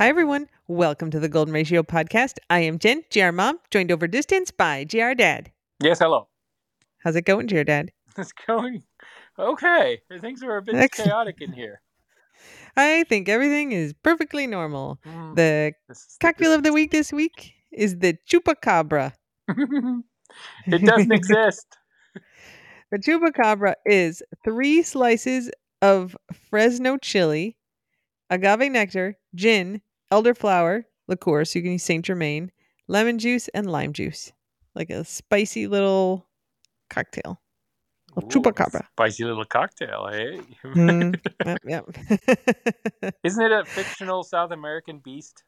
Hi, everyone. Welcome to the Golden Ratio podcast. I am Jen, GR Mom, joined over distance by GR Dad. Yes, hello. How's it going, GR Dad? It's going okay. Things are a bit Excellent. chaotic in here. I think everything is perfectly normal. Mm, The cocktail of the week this week is the chupacabra. it doesn't exist. The chupacabra is three slices of Fresno chili, agave nectar, gin, elderflower, liqueur, so you can use Saint Germain, lemon juice, and lime juice. Like a spicy little cocktail. Ooh, chupacabra. Spicy little cocktail, hey? Mm, yep, yep. Isn't it a fictional South American beast?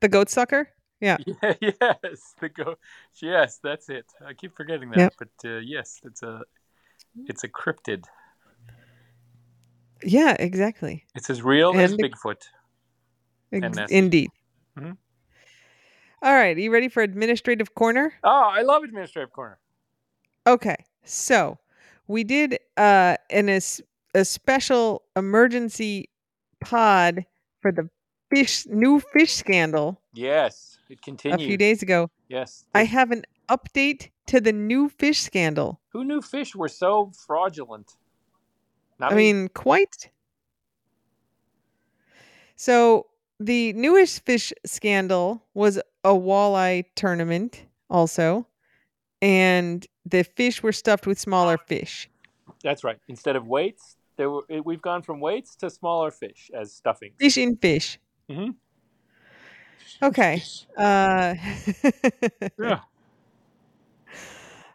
the goat sucker? Yeah. Yeah, yes, the goat. Yes, that's it. I keep forgetting that, Yep. but uh, yes, it's a it's a cryptid. Yeah, exactly. It's as real as the- Bigfoot. Ex- And nasty. Indeed. Mhm. All right. Are you ready for administrative corner? Oh, I love administrative corner. Okay. So we did uh an es- a special emergency pod for the fish new fish scandal Yes, it continued. a few days ago. Yes, I have an update to the new fish scandal. Who knew fish were so fraudulent? Not I me. mean, quite. So the newest fish scandal was a walleye tournament, also, and the fish were stuffed with smaller fish. that's right. Instead of weights, there were we've gone from weights to smaller fish as stuffing. Fish in fish. Mhm. Okay. Uh, Yeah.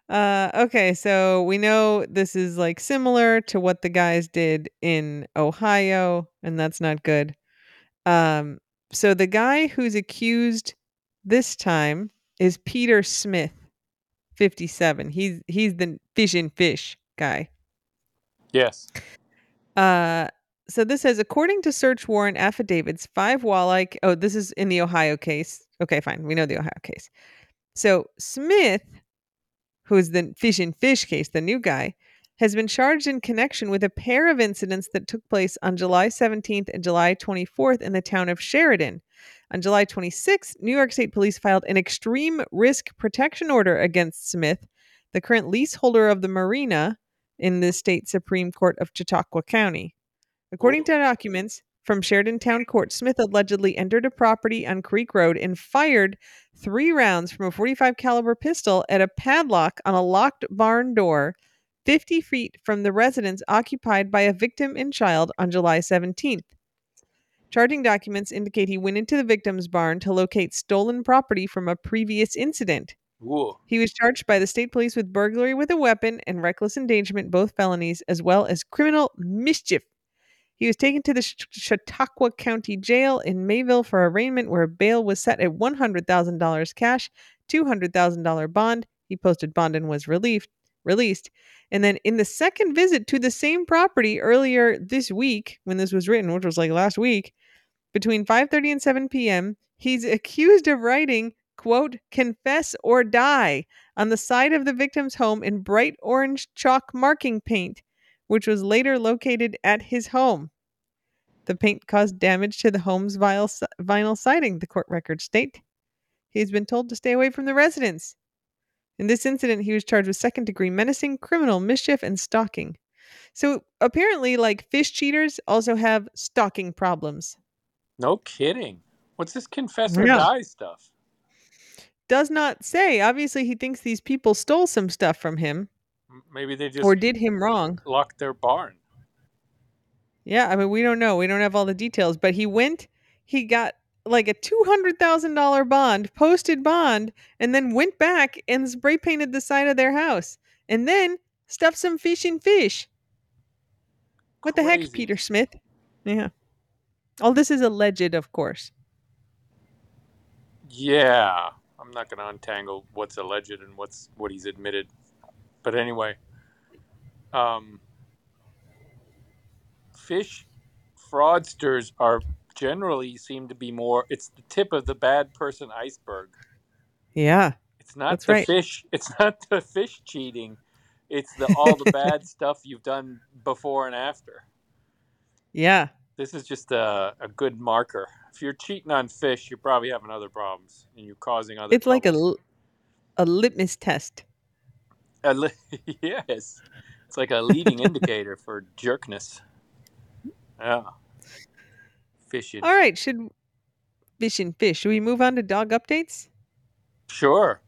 uh, okay, so we know this is like similar to what the guys did in Ohio, and that's not good. Um, so the guy who's accused this time is Peter Smith, 57. He's he's the fish in fish guy. Yes. Uh, so this says, according to search warrant affidavits, five walleye. Oh, this is in the Ohio case. Okay, fine. We know the Ohio case. So Smith, who is the fish in fish case, the new guy, has been charged in connection with a pair of incidents that took place on July 17th and July 24th in the town of Sheridan. On July 26th, New York State Police filed an extreme risk protection order against Smith, the current leaseholder of the marina in the state Supreme Court of Chautauqua County. According to documents from Sheridan Town Court, Smith allegedly entered a property on Creek Road and fired three rounds from a 45 caliber pistol at a padlock on a locked barn door 50 feet from the residence occupied by a victim and child on July 17th. Charging documents indicate he went into the victim's barn to locate stolen property from a previous incident. Ooh. He was charged by the state police with burglary with a weapon and reckless endangerment, both felonies, as well as criminal mischief. He was taken to the Ch- Chautauqua County Jail in Mayville for arraignment, where bail was set at $100,000 cash, $200,000 bond. He posted bond and was relieved, released. And then in the second visit to the same property earlier this week, when this was written, which was like last week, between 5:30 and 7 p.m., he's accused of writing, quote, confess or die on the side of the victim's home in bright orange chalk marking paint, which was later located at his home. The paint caused damage to the home's vinyl, siding, the court records state. He's been told to stay away from the residence. In this incident, he was charged with second degree menacing, criminal mischief, and stalking. So apparently, like fish cheaters also have stalking problems. No kidding. What's this confess or die stuff? Does not say. Obviously, he thinks these people stole some stuff from him Maybe they just or did him wrong. locked their barn. Yeah, I mean, we don't know. We don't have all the details, but he went, he got like a $200,000 bond, posted bond, and then went back and spray painted the side of their house and then stuffed some fish in fish. What the heck, Peter Smith? Yeah. All this is alleged, of course. Yeah. I'm not going to untangle what's alleged and what's what he's admitted. But anyway, um, fish fraudsters are generally seem to be more. It's the tip of the bad person iceberg. Yeah. It's not That's the right. fish. It's not the fish cheating. It's the all the bad stuff you've done before and after. Yeah. This is just a, a good marker. If you're cheating on fish, you're probably having other problems and you're causing other It's like a a litmus test. A li- yes. It's like a leading indicator for jerkness. Yeah. Fishing. All right, should fish and fish. Should we move on to dog updates? Sure.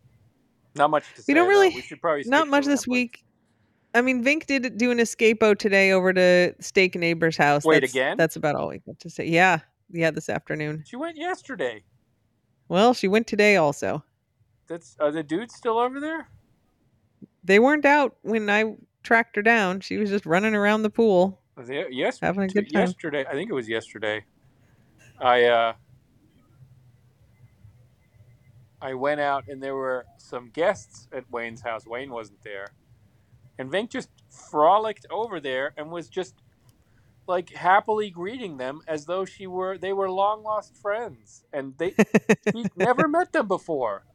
Not much to say. We don't though. really- We should probably Not much this week. I mean, Vink did do an escapo today over to Steak Neighbor's house. Wait, that's, again? That's about all we got to say. Yeah, yeah, this afternoon. She went yesterday. Well, she went today also. That's are the dudes still over there? They weren't out when I tracked her down. She was just running around the pool. They- yes, Having a good time. yesterday. I think it was yesterday. I uh I went out and there were some guests at Wayne's house. Wayne wasn't there. And Vink just frolicked over there and was just like happily greeting them as though she were they were long lost friends. And they he'd never met them before.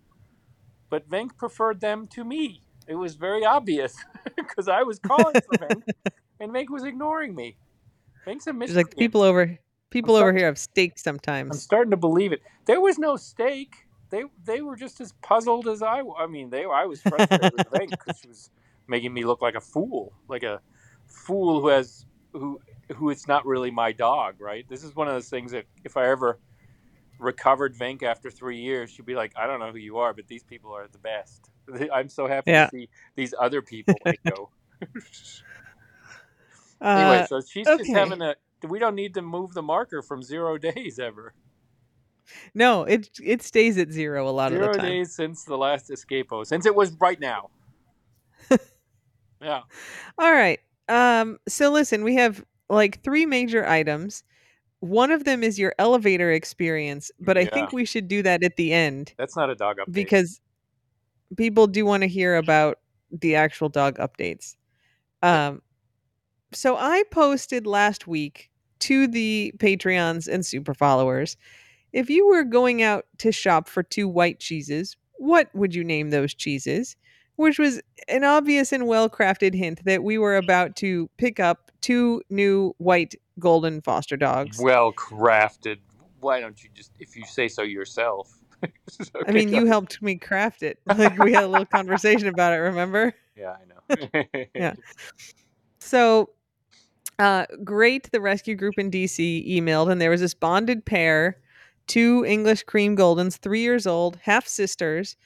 But Vink preferred them to me. It was very obvious because I was calling for Vink and Vink was ignoring me. Vink's a She's mystery. like the people over people over here have steak sometimes. I'm starting to believe it. There was no steak. They they were just as puzzled as I. I mean, they I was frustrated with Vink because she was making me look like a fool, like a fool who has who who it's not really my dog, right? This is one of those things that if I ever recovered Vink after three years, she'd be like, I don't know who you are, but these people are the best. I'm so happy Yeah. to see these other people go. anyway, Uh, so she's just having a. We don't need to move the marker from zero days ever. no, it it stays at zero a lot Zero of the time. Zero days since the last escapo, since it was right now. yeah. All right. Um, so listen, we have like three major items. One of them is your elevator experience, but I think we should do that at the end That's not a dog update. because people do want to hear about the actual dog updates. Um, so I posted last week to the Patreons and super followers if you were going out to shop for two white cheeses, what would you name those cheeses? Which was an obvious and well crafted hint that we were about to pick up two new white golden foster dogs. well crafted. Why don't you just, if you say so yourself? I mean, you helped me craft it. Like we had a little conversation about it, remember? Yeah, I know. Yeah. So, uh, great. The rescue group in DC emailed, and there was this bonded pair, two English cream goldens, three years old, half sisters,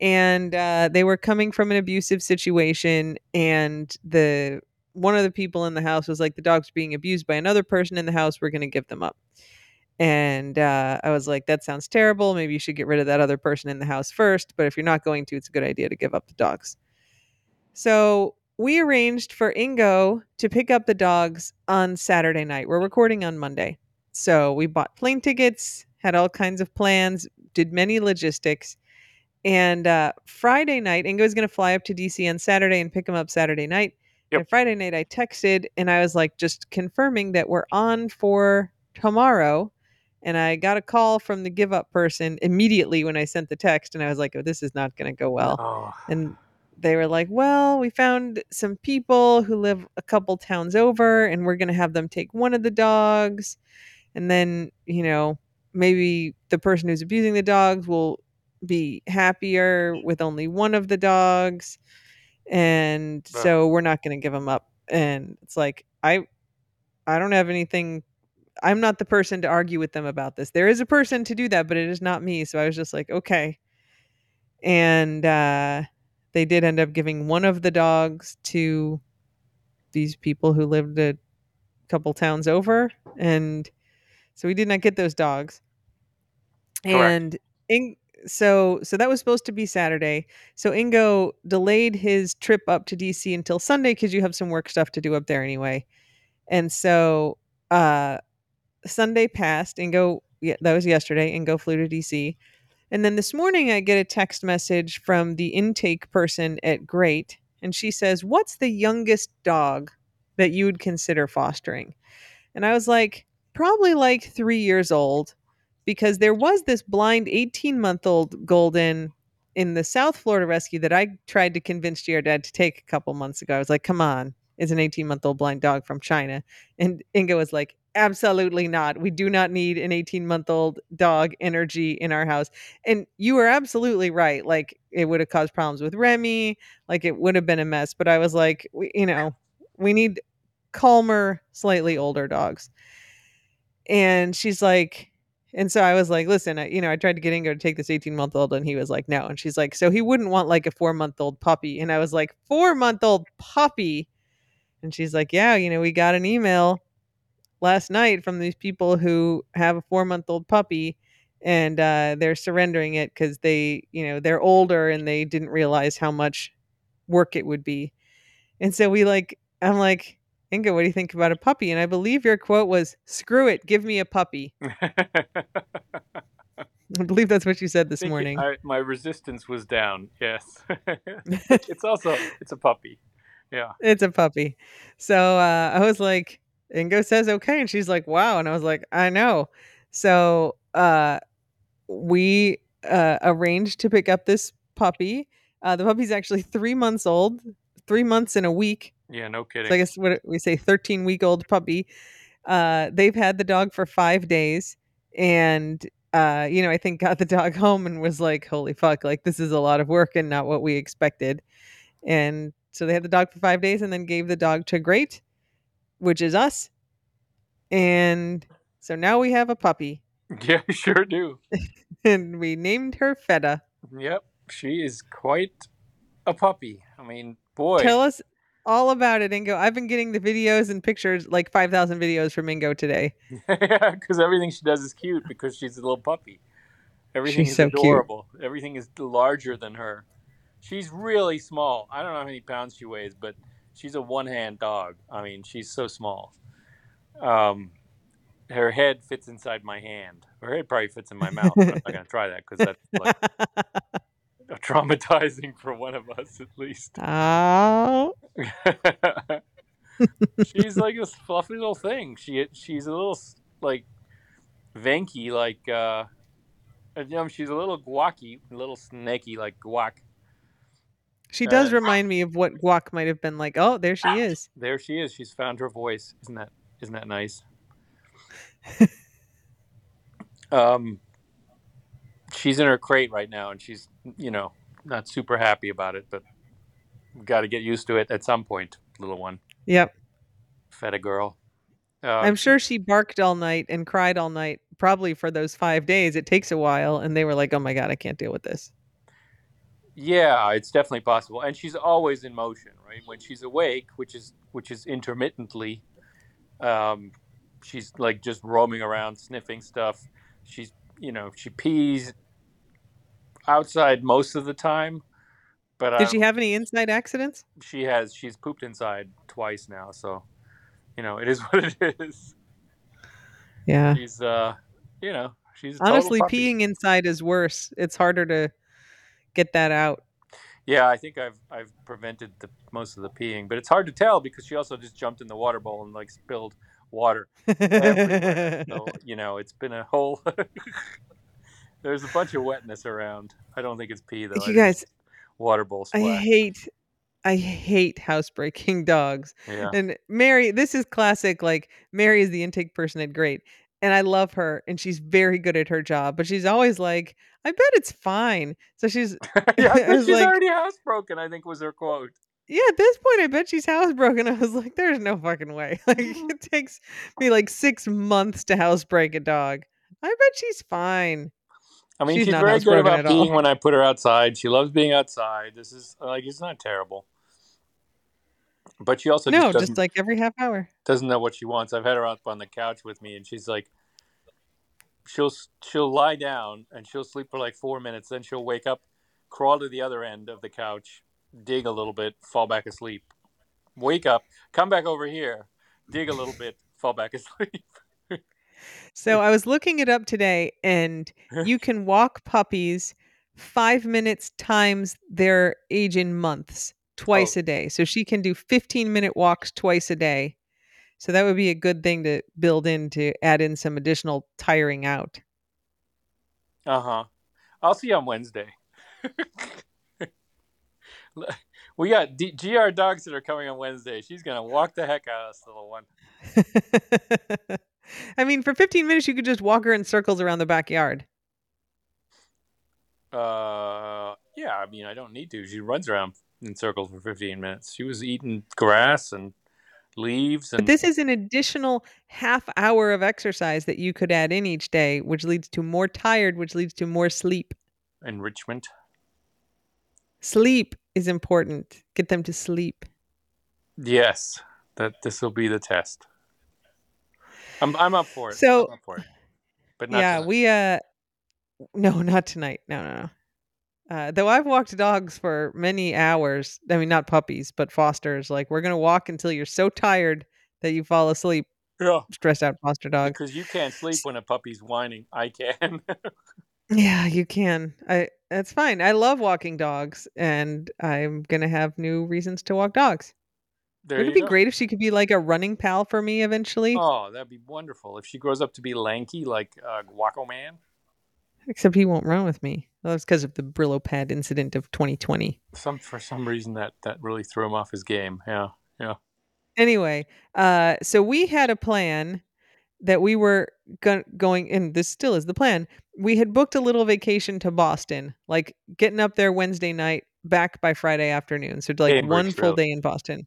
and uh, they were coming from an abusive situation. And the one of the people in the house was like, "The dog's being abused by another person in the house. We're going to give them up." And uh, I was like, "That sounds terrible. Maybe you should get rid of that other person in the house first. But if you're not going to, it's a good idea to give up the dogs." So we arranged for Ingo to pick up the dogs on Saturday night. We're recording on Monday. So we bought plane tickets, had all kinds of plans, did many logistics. And uh, Friday night, Ingo is going to fly up to DC on Saturday and pick him up Saturday night. Yep. And Friday night, I texted and I was like, just confirming that we're on for tomorrow. And I got a call from the give up person immediately when I sent the text. And I was like, oh, this is not going to go well Oh, and they were like, "Well, we found some people who live a couple towns over, and we're gonna have them take one of the dogs, and then you know maybe the person who's abusing the dogs will be happier with only one of the dogs, and Ugh. so we're not gonna give them up." And it's like I, I don't have anything. I'm not the person to argue with them about this. There is a person to do that, but it is not me. So I was just like, okay. And uh, they did end up giving one of the dogs to these people who lived a couple towns over. And so we did not get those dogs. Correct. And in, so so that was supposed to be Saturday. So Ingo delayed his trip up to DC until Sunday because you have some work stuff to do up there anyway. And so uh Sunday passed. Ingo yeah, that was yesterday. Ingo flew to DC. And then this morning I get a text message from the intake person at Great and she says, "What's the youngest dog that you would consider fostering?" And I was like, "Probably like 3 years old." Because there was this blind 18 month old golden in the South Florida rescue that I tried to convince Dad to take a couple months ago. I was like, come on, is an 18 month old blind dog from China. And Ingo was like, absolutely not. We do not need an 18 month old dog energy in our house. And you were absolutely right. Like it would have caused problems with Remy. Like it would have been a mess. But I was like, we, you know, we need calmer, slightly older dogs. And she's like, and so I was like, listen, I, you know, I tried to get Ingo to take this 18 month old and he was like, no. And she's like, so he wouldn't want like a four month old puppy. And I was like, four month old puppy. And she's like, yeah, you know, we got an email last night from these people who have a four month old puppy and uh, they're surrendering it because they, you know, they're older and they didn't realize how much work it would be. And so we like, I'm like, Ingo, what do you think about a puppy? And I believe your quote was, screw it, give me a puppy. I believe that's what you said this morning. I, my resistance was down. Yes, it's also it's a puppy. Yeah, It's a puppy. So uh, I was like, Ingo says okay, and she's like, wow, and I was like, I know. So uh, we uh, arranged to pick up this puppy. Uh, the puppy's actually three months old, three months in a week. yeah, no kidding. So I guess what we say, thirteen week old puppy. Uh, they've had the dog for five days, and uh, you know, I think got the dog home and was like, "Holy fuck! Like this is a lot of work and not what we expected." And so they had the dog for five days, and then gave the dog to Great, which is us. And so now we have a puppy, yeah, sure do. and we named her Feta. Yep, she is quite a puppy. I mean, boy. Tell us all about it, Ingo. I've been getting the videos and pictures, like five thousand videos from Ingo today. yeah, because everything she does is cute because she's a little puppy. Everything She's is so cute. adorable. Everything is larger than her. She's really small. I don't know how many pounds she weighs, but she's a one-hand dog. I mean, she's so small. Um, her head fits inside my hand. Her head probably fits in my mouth. I'm not gonna try that because that's like traumatizing for one of us at least. oh, she's like this fluffy little thing. She she's a little like Venky, like uh, you know, she's a little guacky, a little snaky, like guac. She does Uh, remind me of what Guac might have been like. Oh, there she is. There she is. She's found her voice. Isn't that isn't that nice? um, she's in her crate right now, and she's you know not super happy about it, but got to get used to it at some point, little one. Yep. Fed a girl. Uh, I'm sure she barked all night and cried all night, probably for those five days. It takes a while, and they were like, "Oh my god, I can't deal with this." Yeah, it's definitely possible, and she's always in motion, right? When she's awake, which is which is intermittently, um, she's like just roaming around, sniffing stuff. She's you know she pees outside most of the time, but Did uh, she have any inside accidents? she has she's pooped inside twice now, so you know it is what it is. Yeah. She's uh, you know she's Honestly, peeing inside is worse. It's harder to get that out. Yeah, I think I've I've prevented the most of the peeing, but it's hard to tell because she also just jumped in the water bowl and like spilled water so you know, it's been a whole. There's a bunch of wetness around. I don't think it's pee though. You think guys, water bowl I hate, I hate housebreaking dogs. yeah, And Mary, this is classic. Like Mary is the intake person at Great, and I love her, and she's very good at her job. But she's always like, "I bet it's fine." So she's, yeah. I I think was she's like- already housebroken. I think was her quote. yeah. At this point, I bet she's housebroken. I was like, "There's no fucking way." Like it takes me like six months to housebreak a dog. I bet she's fine. I mean, She's she's, not very good about being all. when I put her outside. She loves being outside. This is like it's not terrible. But she also no, just just like every half hour. doesn't know what she wants. I've had her up on the couch with me, and she's like, she'll she'll lie down and she'll sleep for like four minutes. Then she'll wake up, crawl to the other end of the couch, dig a little bit, fall back asleep. Wake up, come back over here, dig a little bit, fall back asleep. So I was looking it up today, and you can walk puppies five minutes times their age in months, twice Oh. a day. So she can do 15 minute walks twice a day. So that would be a good thing to build in to add in some additional tiring out. Uh huh. I'll see you on Wednesday. We got D- GR dogs that are coming on Wednesday. She's gonna walk the heck out of this little one. I mean, for 15 minutes, you could just walk her in circles around the backyard. Uh, yeah. I mean, I don't need to. She runs around in circles for 15 minutes. She was eating grass and leaves, and But this is an additional half hour of exercise that you could add in each day, which leads to more tired, which leads to more sleep. enrichment. Sleep is important. Get them to sleep. Yes, that this will be the test. I'm I'm up for it. So- I'm up for it. But not yeah, tonight. we uh no, not tonight. No, no, no. Uh, though I've walked dogs for many hours. I mean, not puppies, but fosters. Like we're gonna walk until you're so tired that you fall asleep. yeah. Stressed out foster dog. Because you can't sleep when a puppy's whining. I can. Yeah, you can. I that's fine. I love walking dogs, and I'm gonna have new reasons to walk dogs. there Wouldn't it be go. great if she could be like a running pal for me eventually? Oh, that'd be wonderful if she grows up to be lanky like uh, Guaco Man. Except he won't run with me. Well, that's because of the Brillo pad incident of 2020. Some for some reason that that really threw him off his game. Yeah, yeah. Anyway, uh, so we had a plan that we were go- going, and this still is the plan. We had booked a little vacation to Boston, like getting up there Wednesday night, back by Friday afternoon. So like one full really. day in Boston.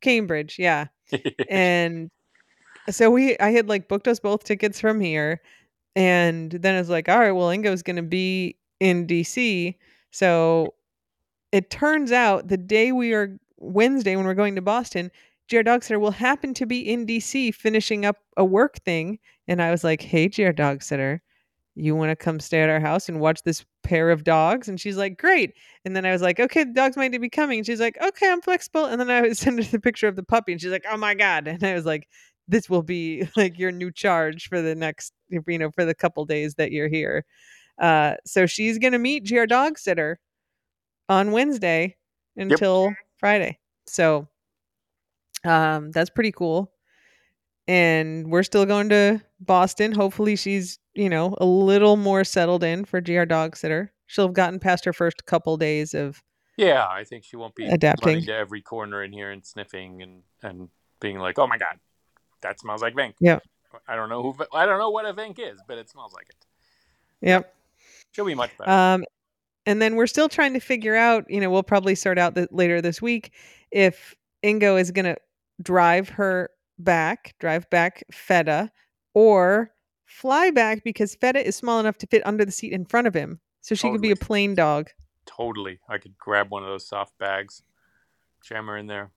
Cambridge, yeah. and so we I had like booked us both tickets from here and then it's like all right well Ingo's going to be in DC so it turns out the day we are Wednesday when we're going to Boston GR Dog Sitter will happen to be in DC finishing up a work thing and I was like hey GR Dog Sitter you want to come stay at our house and watch this pair of dogs? And she's like great. And then I was like okay the dogs might be coming. And she's like okay I'm flexible. And then I would send her the picture of the puppy and she's like oh my god. And I was like this will be like your new charge for the next you know for the couple days that you're here. Uh so she's gonna meet gr dog sitter on wednesday until friday. So um that's pretty cool. And we're still going to boston. Hopefully she's you know a little more settled in for gr dog sitter. She'll have gotten past her first couple days of yeah, I think she won't be Adapting. to every corner in here and sniffing and and being like, "Oh my god, that smells like Vink." Yeah. I don't know who. I don't know what a Vink is, but it smells like it. yep She'll be much better. Um, and then we're still trying to figure out, you know, we'll probably sort out that later this week if Ingo is going to drive her back, drive back Feta, or fly back because Feta is small enough to fit under the seat in front of him. So she could be a Totally. plane dog. totally, I could grab one of those soft bags, jam her in there.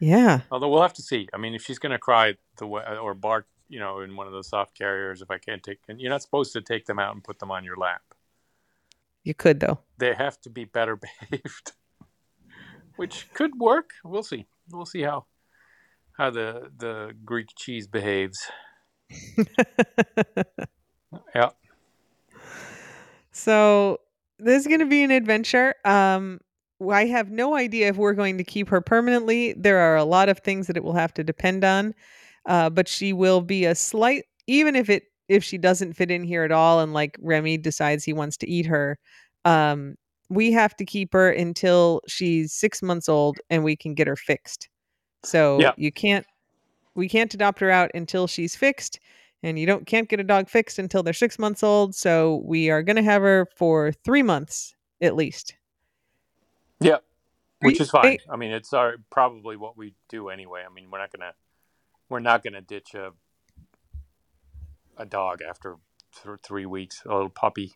Yeah. Although we'll have to see. I mean, if she's going to cry the way or bark, you know, in one of those soft carriers, if I can't take, and you're not supposed to take them out and put them on your lap. You could, though. They have to be better behaved, which could work. We'll see. We'll see how how the the Greek cheese behaves. Yeah. So this is going to be an adventure. Um, I have no idea if we're going to keep her permanently. There are a lot of things that it will have to depend on, uh, but she will be a slight. Even if it if she doesn't fit in here at all, and like Remy decides he wants to eat her, um, we have to keep her until she's six months old, and we can get her fixed. So Yeah. you can't we can't adopt her out until she's fixed and you don't can't get a dog fixed until they're six months old so we are going to have her for three months at least Yeah. Which is fine. I mean, it's our, probably what we do anyway. I mean, we're not gonna we're not gonna ditch a a dog after th- three weeks. A little puppy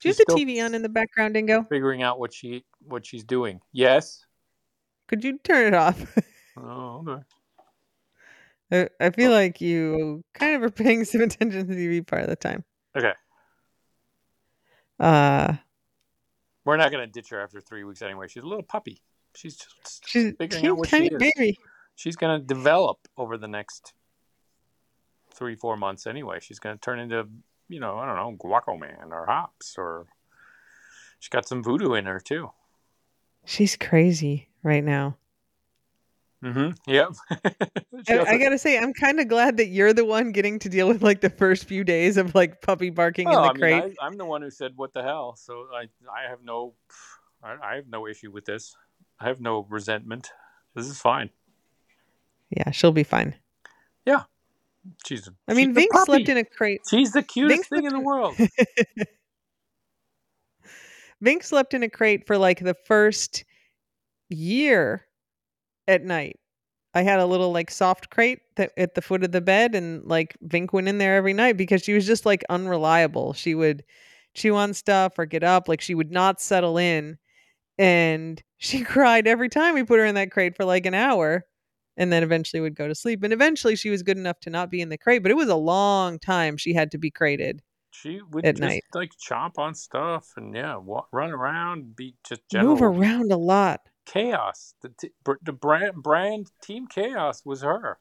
do you have the still- tv on in the background dingo figuring out what she what she's doing. Yes. could you turn it off Oh, okay. I- i Oh. feel like you kind of are paying some attention to the tv part of the time Okay. uh We're not gonna ditch her after three weeks anyway. She's a little puppy. She's just she's a figuring cute out what tiny she is. baby She's gonna develop over the next three four months anyway. She's gonna turn into you know I don't know Guaco Man or Hops or she's got some voodoo in her too. she's crazy right now Mm-hmm. Yep. I, I gotta say, I'm kind of glad that you're the one getting to deal with like the first few days of like puppy barking in Oh, the I mean, crate. I, I'm the one who said what the hell, so I I have no I, I have no issue with this. I have no resentment. This is fine. Yeah, she'll be fine. Yeah, she's. I mean, a Vink slept in a crate. She's the cutest thing in the world. Vink slept in a crate for like the first year at night. I had a little like soft crate that at the foot of the bed, and like Vink went in there every night because she was just like unreliable. She would chew on stuff or get up, like she would not settle in, and she cried every time we put her in that crate for like an hour, and then eventually would go to sleep. And eventually, she was good enough to not be in the crate, but it was a long time she had to be crated. She would At just night. like chomp on stuff and yeah, wa- run around, be just general Move around a lot. Chaos. The t- br- the brand brand team chaos was her.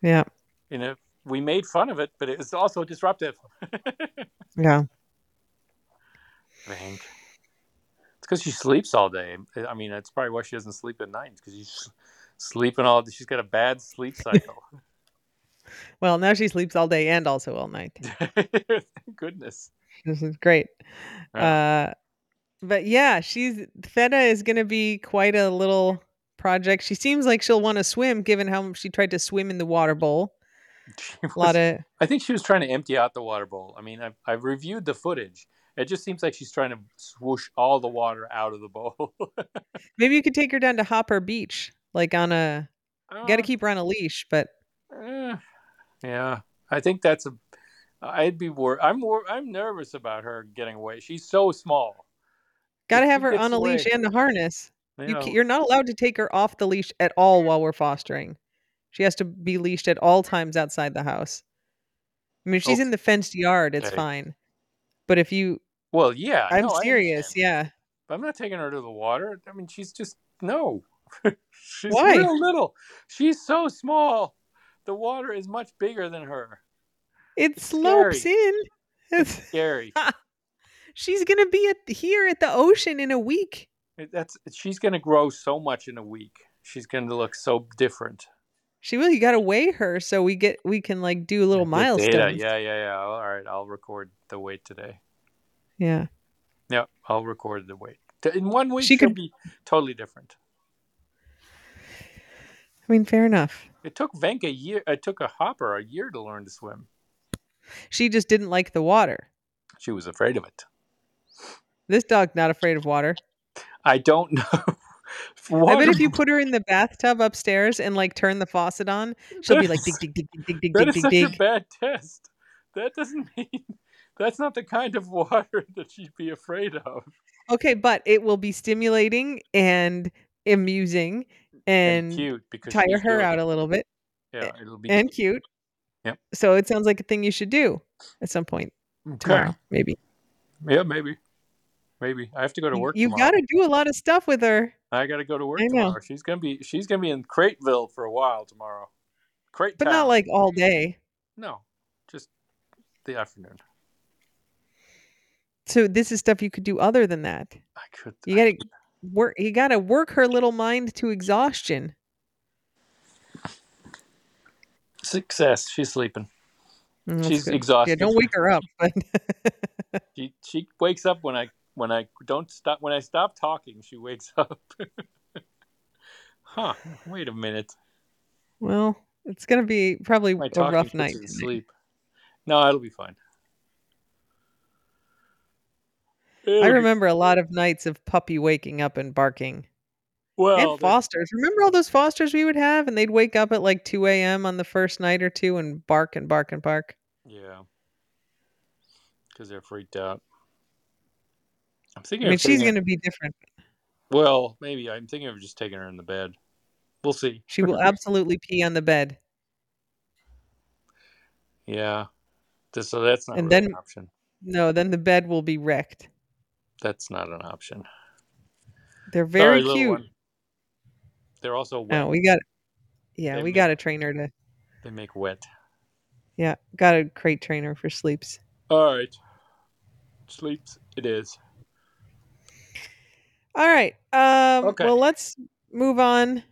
Yeah, You know, we made fun of it, but it was also disruptive. yeah. Hank. It's because she sleeps all day. I mean, that's probably why she doesn't sleep at night. Because she's sleeping all. She's got a bad sleep cycle. Well, now she sleeps all day and also all night. Goodness. This is great. Uh, but yeah, she's Feta is going to be quite a little project. She seems like she'll want to swim, given how she tried to swim in the water bowl. She A lot of I think she was trying to empty out the water bowl. I mean, I've, I've reviewed the footage. It just seems like she's trying to swoosh all the water out of the bowl. maybe you could take her down to Hopper Beach, like on a. Got to Uh, keep her on a leash, but eh, yeah, I think that's a. I'd be worried. I'm wor- I'm nervous about her getting away. She's so small. Got to have her on a leash and a harness. You, you're not allowed to take her off the leash at all while we're fostering. She has to be leashed at all times outside the house. I mean, if she's in the fenced yard, it's Okay. fine. But if you, well, yeah, I'm no, serious, yeah. But I'm not taking her to the water. I mean, she's just no. she's Why? real little. She's so small. The water is much bigger than her. It It's slopes scary. in. It's- Scary. she's gonna be at here at the ocean in a week. That's she's going to grow so much in a week. She's going to look so different. She will. You got to weigh her so we get we can like do a little Get milestones. Yeah, yeah, yeah. All right, I'll record the weight today. Yeah. Yeah, I'll record the weight. In one week, She she could- be totally different. I mean, fair enough. It took Venk a year. It took a hopper a year to learn to swim. She just didn't like the water. She was afraid of it. This dog's not afraid of water. I don't know. I bet if you put her in the bathtub upstairs and like turn the faucet on, she'll be like dig dig dig dig dig dig That dig is dig such dig. a bad test. That doesn't mean that's not the kind of water that she'd be afraid of. Okay, but it will be stimulating and amusing And, and, cute because tire her out it. a little bit Yeah, it'll be and cute. Yep. So it sounds like a thing you should do at some point okay. tomorrow, maybe. Yeah, maybe, maybe I have to go to work. You've got to do a lot of stuff with her. I got to go to work tomorrow. She's gonna be she's gonna be in Crateville for a while tomorrow. Crate, But not like all day. no, just the afternoon. So this is stuff you could do other than that. I could. You got to work. You got to work her little mind to exhaustion. success. She's sleeping. Mm, She's good. exhausted. Yeah, don't wake her up. But She she wakes up when I when I don't stop when I stop talking. She wakes up. huh? Wait a minute. well, it's gonna be probably My a rough night. sleep. No, it'll be fine. It'll I be- remember a lot of nights of puppy waking up and barking. well, and fosters. Remember all those fosters we would have, and they'd wake up at like 2 a.m. on the first night or two and bark and bark and bark. Yeah. Because they're freaked out. I'm thinking. I mean, she's going to be different. Well, maybe I'm thinking of just taking her in the bed. We'll see. She will absolutely pee on the bed. Yeah. So that's not And really then- an option. No, then the bed will be wrecked. That's not an option. They're very Sorry, cute. They're also oh, wet. Oh, we got. Yeah, They we got a trainer to. They make wet. Yeah, got a crate trainer for sleeps. All right. Sleeps. It is. All right. Um, Okay. Well, let's move on.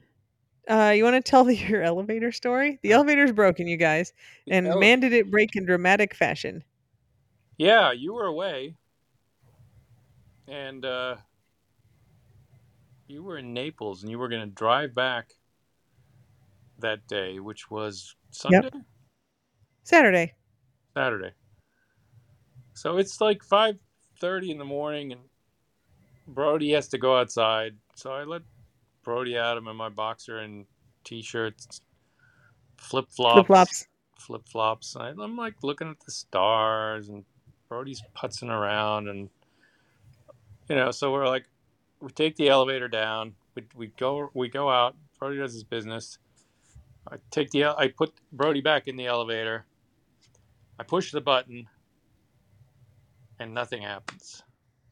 Uh, you want to tell the, your elevator story? The elevator's broken, you guys, and ele- man, did it break in dramatic fashion. Yeah, you were away. And uh you were in Naples and you were going to drive back that day, which was Sunday, Saturday. Saturday. So it's like five thirty in the morning, and Brody has to go outside. So I let Brody out. I'm in my boxer and t-shirts, flip flops, Flip flops. flip flops. I'm like looking at the stars, and Brody's putzing around, and you know. So we're like, we take the elevator down. We, we go we go out. Brody does his business. I take the I put Brody back in the elevator. I push the button, and nothing happens.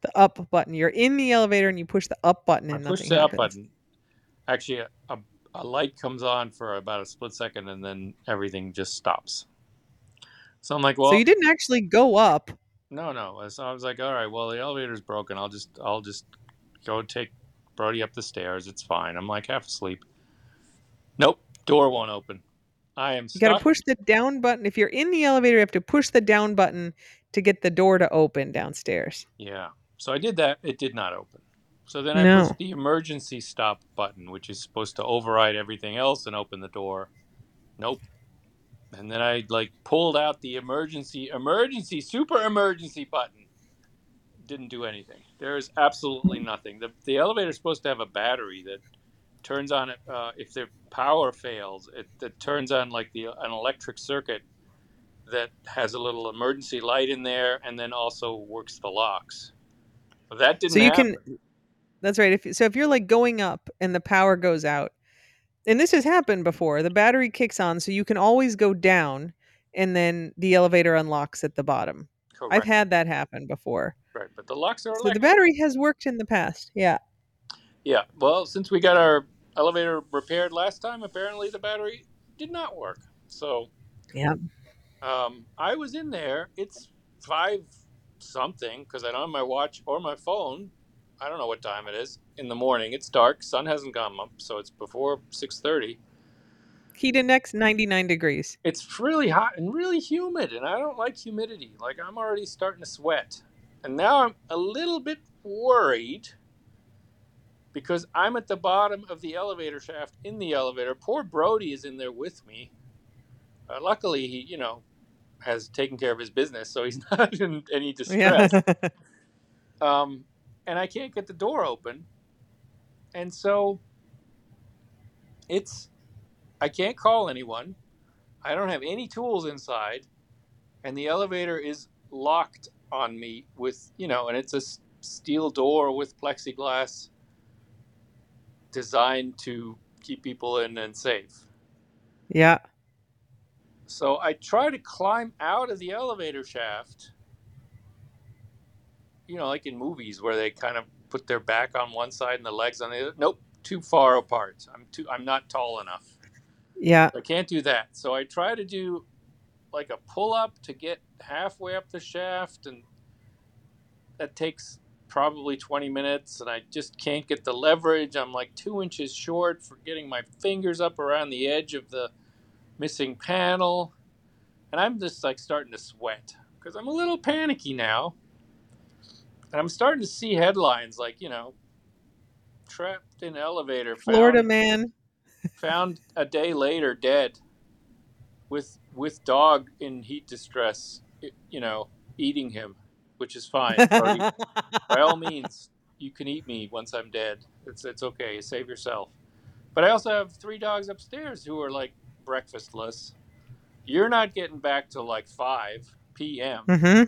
The up button. You're in the elevator and you push the up button And I push the up button. Actually, a, a, a light comes on for about a split second, and then everything just stops. So I'm like, well, so you didn't actually go up. no, no. So I was like, all right, well, the elevator's broken. I'll just, I'll just go take Brody up the stairs. It's fine. I'm like half asleep. Nope, door won't open. I am You got to push the down button. If you're in the elevator, you have to push the down button to get the door to open downstairs. Yeah. So I did that. It did not open. So then I No. pushed the emergency stop button, which is supposed to override everything else and open the door. Nope. And then I like pulled out the emergency, emergency, super emergency button. Didn't do anything. There is absolutely nothing. The, the elevator is supposed to have a battery that turns on it uh, if the power fails. It that turns on like the an electric circuit that has a little emergency light in there, and then also works the locks. But that didn't So you happen. can That's right. If so if you're like going up and the power goes out. And this has happened before. The battery kicks on so you can always go down and then the elevator unlocks at the bottom. Correct. I've had that happen before. right, but the locks are So the battery has worked in the past. Yeah. Yeah. Well, since we got our elevator repaired last time, apparently the battery did not work. So Yeah. um, I was in there. It's five something because I don't have my watch or my phone. I don't know what time it is in the morning. It's dark. Sun hasn't come up, so it's before six thirty. Heat index 99 degrees. It's really hot and really humid, and I don't like humidity. Like I'm already starting to sweat, and now I'm a little bit worried because I'm at the bottom of the elevator shaft in the elevator. Poor Brody is in there with me. Uh, luckily, he you know has taken care of his business, so he's not in any distress. Yeah. um, and I can't get the door open, and so it's I can't call anyone. I don't have any tools inside, and the elevator is locked on me with you know, and it's a s- steel door with plexiglass designed to keep people in and safe. yeah. So I try to climb out of the elevator shaft. You know, like in movies where they kind of put their back on one side and the legs on the other. Nope, too far apart. I'm too. I'm not tall enough. Yeah. I can't do that. So I try to do like a pull up to get halfway up the shaft, and that takes probably 20 minutes. And I just can't get the leverage. I'm like two inches short for getting my fingers up around the edge of the missing panel. And I'm just like starting to sweat because I'm a little panicky now. And I'm starting to see headlines like, you know, trapped in elevator, Florida man. found a day later dead with with dog in heat distress you know eating him which is fine by all means you can eat me once i'm dead it's it's okay save yourself but i also have three dogs upstairs who are like breakfastless you're not getting back till like 5 p.m hmm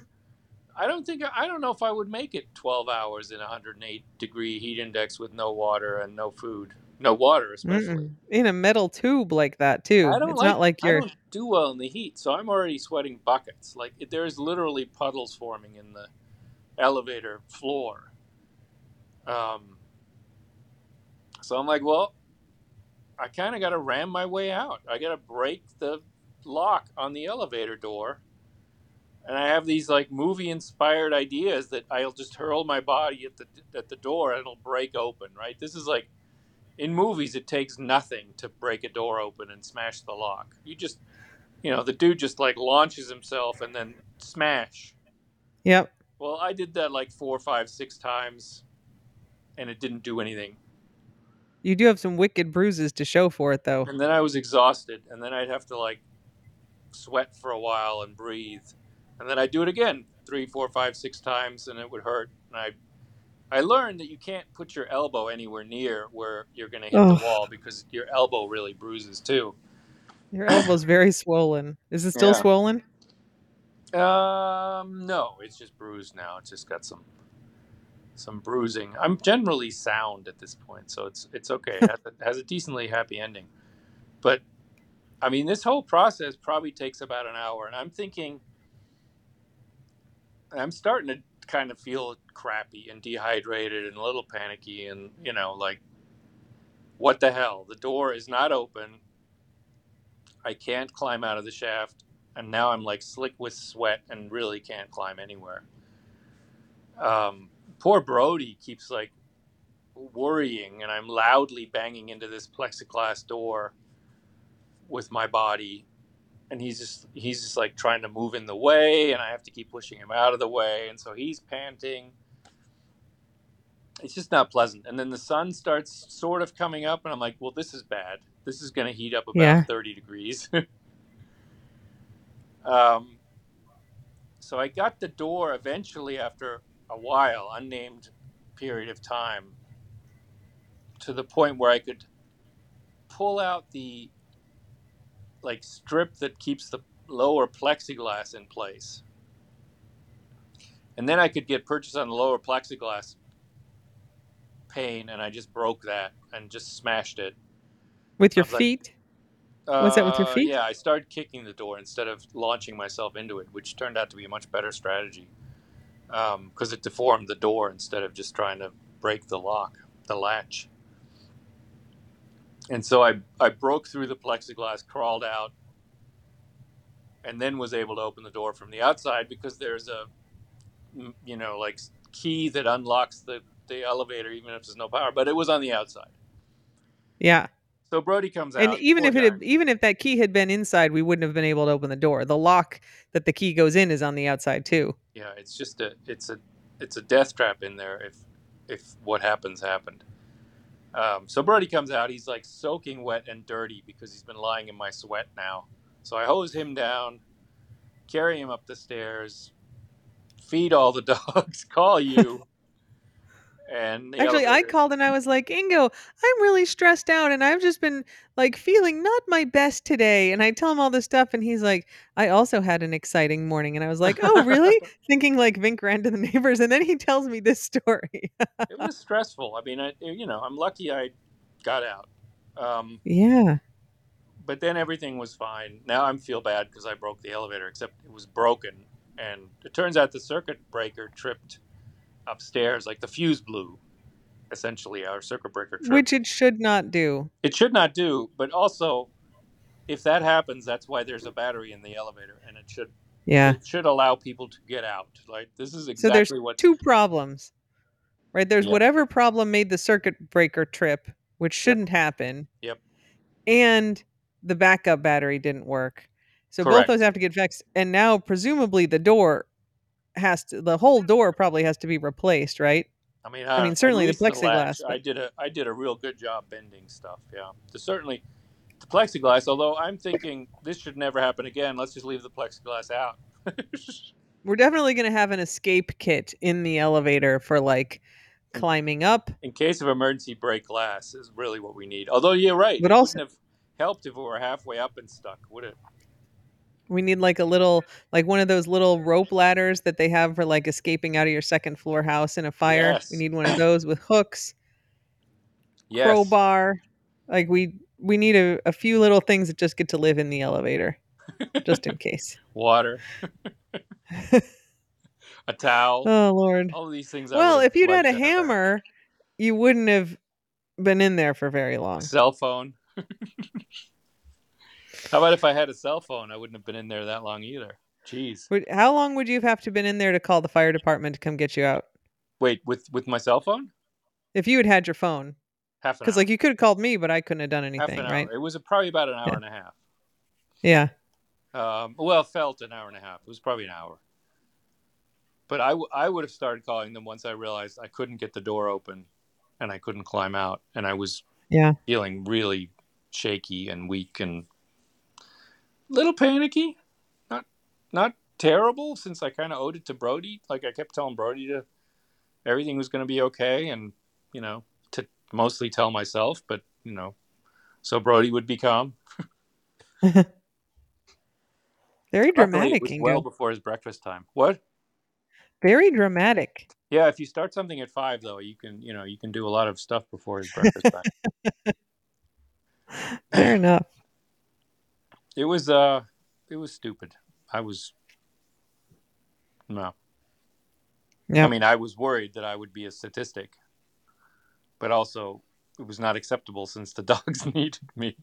i don't think i don't know if i would make it 12 hours in a 108 degree heat index with no water and no food no water especially Mm-mm. In a metal tube like that too. I don't It's like, not like you're don't do well in the heat, so I'm already sweating buckets. Like it- there's literally puddles forming in the elevator floor. Um, so I'm like, well, I kind of got to ram my way out. I got to break the lock on the elevator door. And I have these like movie inspired ideas that I'll just hurl my body at the at the door and it'll break open, right? This is like in movies it takes nothing to break a door open and smash the lock. You just you know, the dude just like launches himself and then smash. Yep. Well, I did that like four, five, six times and it didn't do anything. You do have some wicked bruises to show for it, though. And then I was exhausted, and then I'd have to like sweat for a while and breathe, and then I'd do it again three, four, five, six times, and it would hurt. And I, I learned that you can't put your elbow anywhere near where you're going to hit Oh. the wall because your elbow really bruises too. Your elbow's very swollen. Is it still Yeah. swollen? Um, no, it's just bruised now. It's just got some some bruising. I'm generally sound at this point, so it's it's okay. It has a, has a decently happy ending. But I mean, this whole process probably takes about an hour, and I'm thinking I'm starting to kind of feel crappy and dehydrated and a little panicky, and you know, like what the hell? The door is not open. I can't climb out of the shaft, and now I'm like slick with sweat and really can't climb anywhere. Um, poor Brody keeps like worrying, and I'm loudly banging into this plexiglass door with my body, and he's just he's just like trying to move in the way, and I have to keep pushing him out of the way, and so he's panting. It's just not pleasant. And then the sun starts sort of coming up, and I'm like, well, this is bad. This is going to heat up about Yeah. 30 degrees. um, so I got the door eventually after a while, unnamed period of time, to the point where I could pull out the like strip that keeps the lower plexiglass in place. And then I could get purchase on the lower plexiglass pane, and I just broke that and just smashed it. With your was like- feet? Was that with your Uh, feet? Yeah, I started kicking the door instead of launching myself into it, which turned out to be a much better strategy Um, because it deformed the door instead of just trying to break the lock, the latch. And so I, I broke through the plexiglass, crawled out, and then was able to open the door from the outside because there's a, you know, like key that unlocks the, the elevator even if there's no power, but it was on the outside. Yeah. So Brody comes out. And even if it had, even if that key had been inside, we wouldn't have been able to open the door. The lock that the key goes in is on the outside too. yeah it's just a it's a it's a death trap in there if if what happens happened um, so brody comes out he's like soaking wet and dirty because he's been lying in my sweat now so i hose him down carry him up the stairs feed all the dogs call you and Actually, I called and I was like, Ingo, I'm really stressed out and I've just been like feeling not my best today. And I tell him all this stuff and he's like, I also had an exciting morning. And I was like, Oh, really? Thinking like Vink ran to the neighbors. And then he tells me this story. it was stressful i mean I, you know i'm lucky i got out um, yeah. but then everything was fine. Now I feel bad because I broke the elevator, except it was broken, and it turns out the circuit breaker tripped upstairs, like the fuse blew. Essentially, our circuit breaker tripped. Which it should not do. it should not do, but also, if that happens, that's why there's a battery in the elevator, and it should Yeah. it should allow people to get out. Like this is So exactly there's what two problems, right? There's Yeah. whatever problem made the circuit breaker trip, which shouldn't happen. Yep. And the backup battery didn't work. So both those have to get fixed. And now presumably the door has to the whole door probably has to be replaced, right? I mean, I uh, mean, certainly the least latch, plexiglass, I did a I did a real good job bending stuff. Yeah, the, certainly the plexiglass. Although I'm thinking this should never happen again. Let's just leave the plexiglass out. We're definitely going to have an escape kit in the elevator for like climbing up. In case of emergency, break glass is really what we need. Although you're right, But it also- wouldn't have helped if we were halfway up and stuck, would it? We need like a little like one of those little rope ladders that they have for like escaping out of your second floor house in a fire. Yes. We need one of those with hooks. Yes. crowbar. Like we we need a, a few little things that just get to live in the elevator, just in case. Water. a towel. Oh Lord. all of these things. Well, if you'd had a hammer, you wouldn't have been in there for very long. cell phone. How about if I had a cell phone? I wouldn't have been in there that long either. Jeez. Would, how long would you have to been in there to call the fire department to come get you out? Wait, with with my cell phone? If you had had your phone, Half an because like you could have called me, but I couldn't have done Half anything, an right? hour. It was probably about an hour Yeah. and a half. Yeah. Um, well, felt an hour and a half. It was probably an hour. But I, w- I would have started calling them once I realized I couldn't get the door open and I couldn't climb out. And I was Yeah. feeling really shaky and weak and little panicky. Not not terrible since I kind of owed it to Brody. Like I kept telling Brody to everything was going to be okay, and you know to mostly tell myself, but you know, so Brody would be calm. Very dramatic, well before his breakfast time. What? Very dramatic. Yeah, if you start something at five, though, you can you know you can do a lot of stuff before his breakfast time. Fair enough. It was uh, it was stupid. I was no. Yeah. I mean, I was worried that I would be a statistic, but also it was not acceptable since the dogs needed me.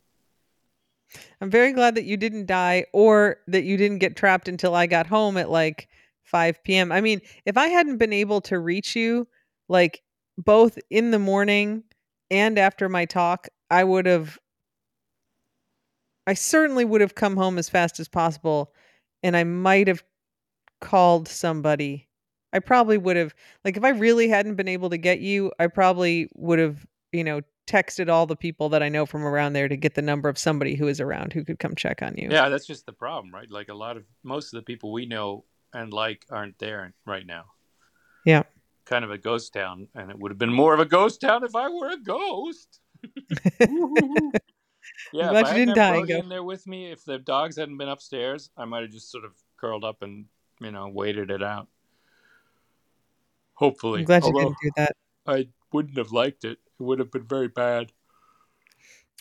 I'm very glad that you didn't die or that you didn't get trapped until I got home at like 5 p.m. I mean, if I hadn't been able to reach you, like both in the morning and after my talk, I would have, I certainly would have come home as fast as possible and I might have called somebody. I probably would have, like, if I really hadn't been able to get you, I probably would have, you know, texted all the people that I know from around there to get the number of somebody who is around who could come check on you. Yeah, that's just the problem, right? Like a lot of most of the people we know and like aren't there right now. Yeah. Kind of a ghost town, and it would have been more of a ghost town if I were a ghost. Yeah, glad if you didn't die, Brody Ingo. in there with me, if the dogs hadn't been upstairs, I might have just sort of curled up and you know waited it out. Hopefully, I'm glad you although didn't do that. I wouldn't have liked it. It would have been very bad.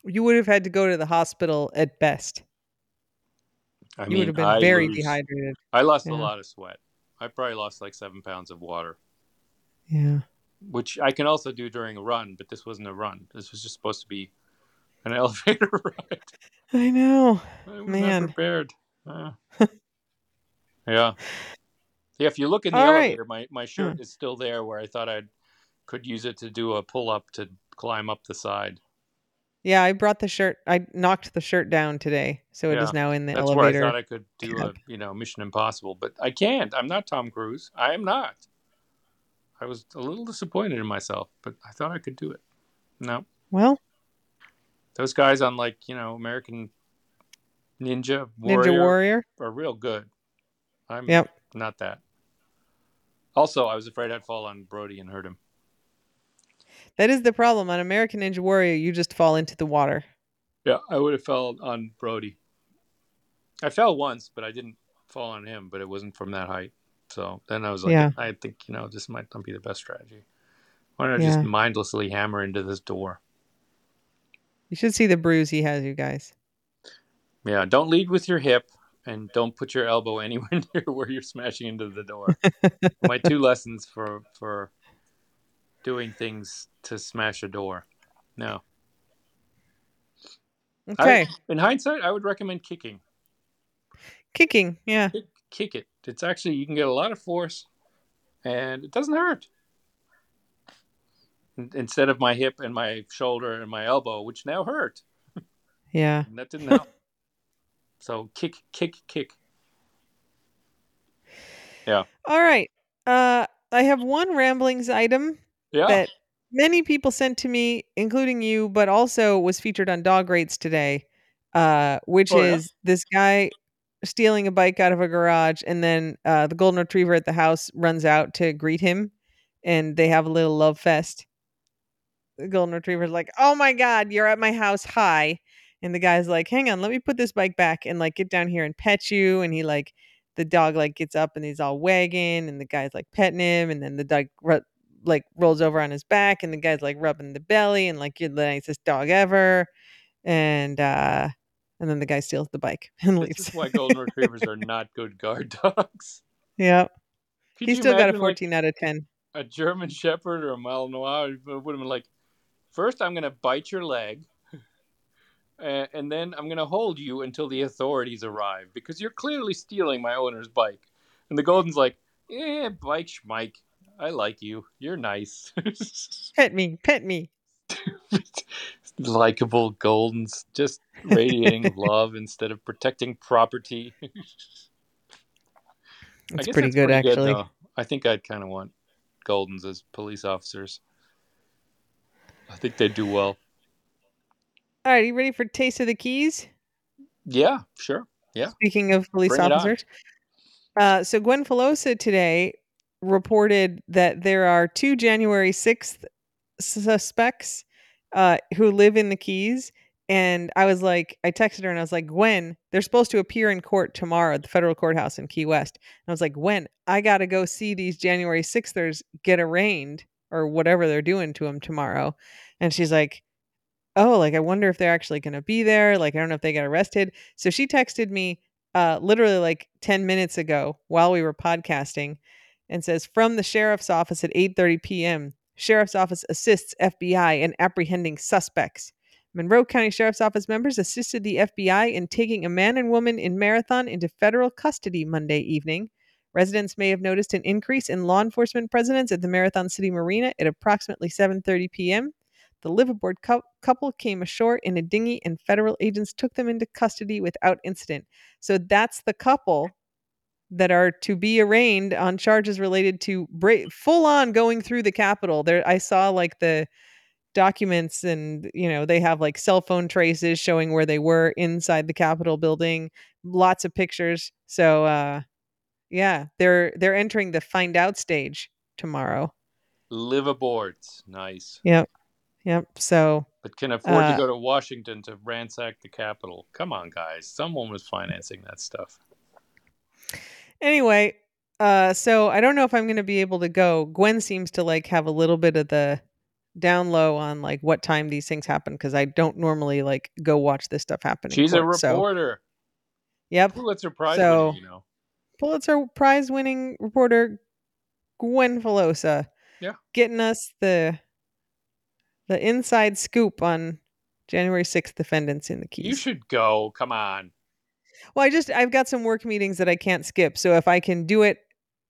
You would have had to go to the hospital at best. I You mean, would have been I very lose- dehydrated. I lost a lot of sweat. I probably lost like seven pounds of water, Yeah. which I can also do during a run, but this wasn't a run. This was just supposed to be an elevator ride. I know. I was Man. not prepared. Uh, yeah. Yeah, if you look in the All right. elevator, my, my shirt is still there where I thought I could use it to do a pull up to climb up the side. Yeah, I brought the shirt. I knocked the shirt down today, so it is Yeah, now in the That's elevator. where I thought I could do a you know Mission Impossible, but I can't. I'm not Tom Cruise. I am not. I was a little disappointed in myself, but I thought I could do it. No, well, those guys on like you know American Ninja Warrior, Ninja Warrior. are real good. I'm Yep. not that. Also, I was afraid I'd fall on Brody and hurt him. That is the problem on American Ninja Warrior. You just fall into the water. Yeah, I would have fell on Brody. I fell once, but I didn't fall on him. But it wasn't from that height. So then I was like, Yeah. I think you know this might not be the best strategy. Why don't I Yeah. just mindlessly hammer into this door? You should see the bruise he has, you guys. Yeah, don't lead with your hip, and don't put your elbow anywhere near where you're smashing into the door. My two lessons for for doing things to smash a door. No, Okay, I, in hindsight, I would recommend kicking. kicking. Yeah, kick, kick it. It's actually you can get a lot of force, and it doesn't hurt. In- Instead of my hip and my shoulder and my elbow, which now hurt, yeah. and that didn't help. so kick, kick, kick. Yeah. All right. Uh, I have one ramblings item Yeah. that many people sent to me, including you, but also was featured on Dog Rates today, uh, which Oh, yeah? is this guy stealing a bike out of a garage, and then uh, the golden retriever at the house runs out to greet him, and they have a little love fest. The golden retriever's like, "Oh my god, you're at my house, hi," and the guy's like, "Hang on, let me put this bike back and like get down here and pet you," and he like. The dog like gets up and he's all wagging, and the guy's like petting him, and then the dog ru- like rolls over on his back and the guy's like rubbing the belly and like you're the nicest dog ever and uh and then the guy steals the bike and This leaves is why golden retrievers are not good guard dogs. yeah Could he still got a imagine, like, 14 out of 10 a German Shepherd or a Malinois would have been like, first I'm going to bite your leg, and then I'm going to hold you until the authorities arrive because you're clearly stealing my owner's bike. And the Golden's like, eh, bike schmike. I like you. You're nice. pet me pet me Likeable Goldens, just radiating love instead of protecting property. That's pretty good actually though. I think I'd kind of want Goldens as police officers. I think they do well. All right, you ready for Taste of the Keys? Yeah, sure. Yeah. Speaking of police Bring officers. Uh, so Gwen Filosa today reported that there are two January 6th suspects uh, who live in the Keys. And I was like, I texted her and I was like, Gwen, they're supposed to appear in court tomorrow at the federal courthouse in Key West. And I was like, Gwen, I got to go see these January 6thers get arraigned or whatever they're doing to them tomorrow. And she's like, oh, like I wonder if they're actually going to be there. Like I don't know if they got arrested. So she texted me uh, literally like 10 minutes ago while we were podcasting and says from the sheriff's office at 8:30 p.m. Sheriff's office assists FBI in apprehending suspects. Monroe County Sheriff's Office members assisted the FBI in taking a man and woman in Marathon into federal custody Monday evening. Residents may have noticed an increase in law enforcement presence at the Marathon City Marina at approximately 7:30 p.m. The liveaboard cou- couple came ashore in a dinghy, and federal agents took them into custody without incident. So that's the couple that are to be arraigned on charges related to bra- full on going through the Capitol. There, I saw like the documents, and you know they have like cell phone traces showing where they were inside the Capitol building. Lots of pictures. So, uh, yeah, they're they're entering the find out stage tomorrow. Liveaboards. Nice. Yep. Yep. So But can afford Uh, to go to Washington to ransack the Capitol. Come on, guys. Someone was financing that stuff. anyway, uh, so I don't know if I'm going to be able to go. Gwen seems to like have a little bit of the down low on like what time these things happen because I don't normally like go watch this stuff happen. in She's a court, So, reporter. yep. Pulitzer Prize So- you know. Pulitzer Prize winning reporter Gwen Filosa. Yeah. Getting us the the inside scoop on January 6th defendants in the Keys. You should go. Come on. Well, I just I've got some work meetings that I can't skip. So if I can do it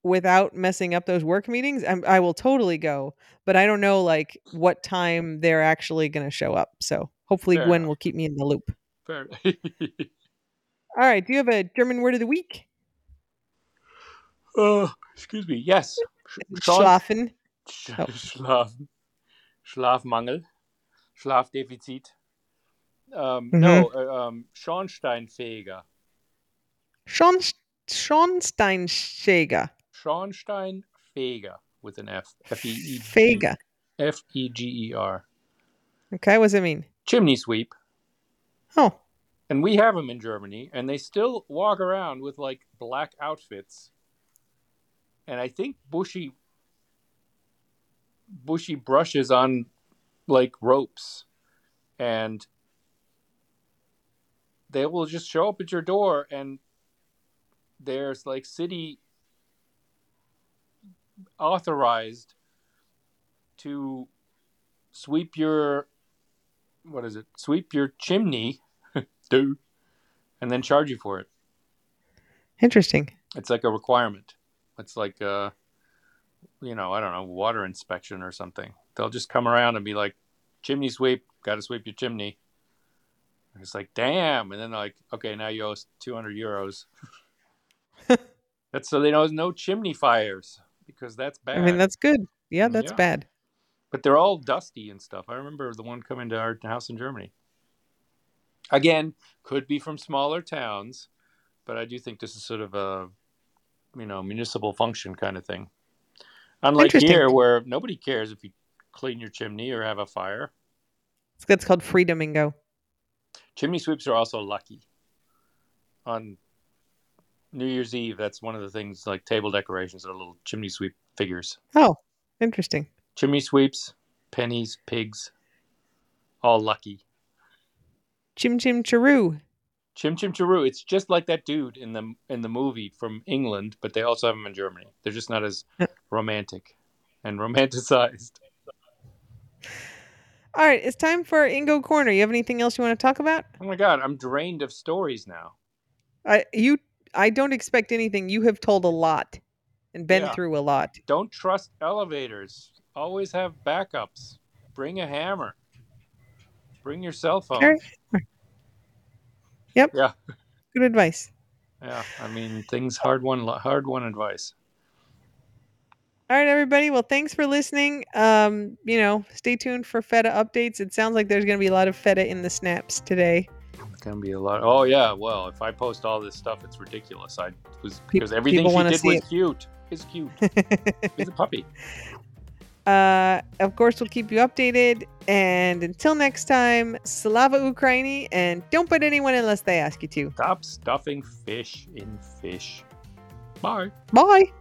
without messing up those work meetings, I'm, I will totally go. But I don't know like what time they're actually going to show up. So hopefully Fair Gwen enough. will keep me in the loop. Fair. All right. Do you have a German word of the week? Oh, excuse me. Yes. Sean- Schlafen. Sch Oh. Schlaf, Schlafmangel, Schlafdefizit. Um, Mhm. No, uh, um, Schornsteinfeger. Schon, Schornsteinfeger. Schornsteinfeger with an F. F E E Feger. F E G E R. Okay. What does it mean? Chimney sweep. Oh, And we have them in Germany, and they still walk around with like black outfits. And I think bushy, bushy brushes on like ropes, and they will just show up at your door, and there's like city authorized to sweep your what is it? Sweep your chimney do, and then charge you for it. interesting. It's like a requirement. It's like, uh, you know, I don't know, water inspection or something. They'll just come around and be like, chimney sweep, got to sweep your chimney. And it's like, damn. And then like, okay, now you owe us 200 euros. that's so they know there's no chimney fires because that's bad. I mean, that's good. Yeah, that's Yeah. bad. but they're all dusty and stuff. I remember the one coming to our house in Germany. Again, could be from smaller towns, but I do think this is sort of a, you know, municipal function kind of thing. Unlike here, where nobody cares if you clean your chimney or have a fire. It's that's called Freedom Ingo. Chimney sweeps are also lucky. On New Year's Eve, that's one of the things like table decorations are little chimney sweep figures. Oh, interesting. Chimney sweeps, pennies, pigs, all lucky. Chim Chim Charu. Chim Chim Charu. It's just like that dude in the in the movie from England, but they also have them in Germany. They're just not as romantic and romanticized. All right, it's time for Ingo Corner. You have anything else you want to talk about? Oh my god, I'm drained of stories now. I you I don't expect anything. You have told a lot and been Yeah. through a lot. Don't trust elevators. Always have backups. Bring a hammer. Bring your cell phone. Yep. Yeah. Good advice. Yeah, I mean things hard won hard won advice. All right, everybody. Well, thanks for listening. Um, you know, stay tuned for feta updates. It sounds like there's going to be a lot of feta in the snaps today. It's gonna be a lot. Oh yeah. Well, if I post all this stuff, it's ridiculous. I was because everything people she did was it. cute. It's cute. He's a puppy. Uh, of course, we'll keep you updated. And until next time, Slava Ukraini, and don't put anyone unless they ask you to. Stop stuffing fish in fish. Bye. Bye.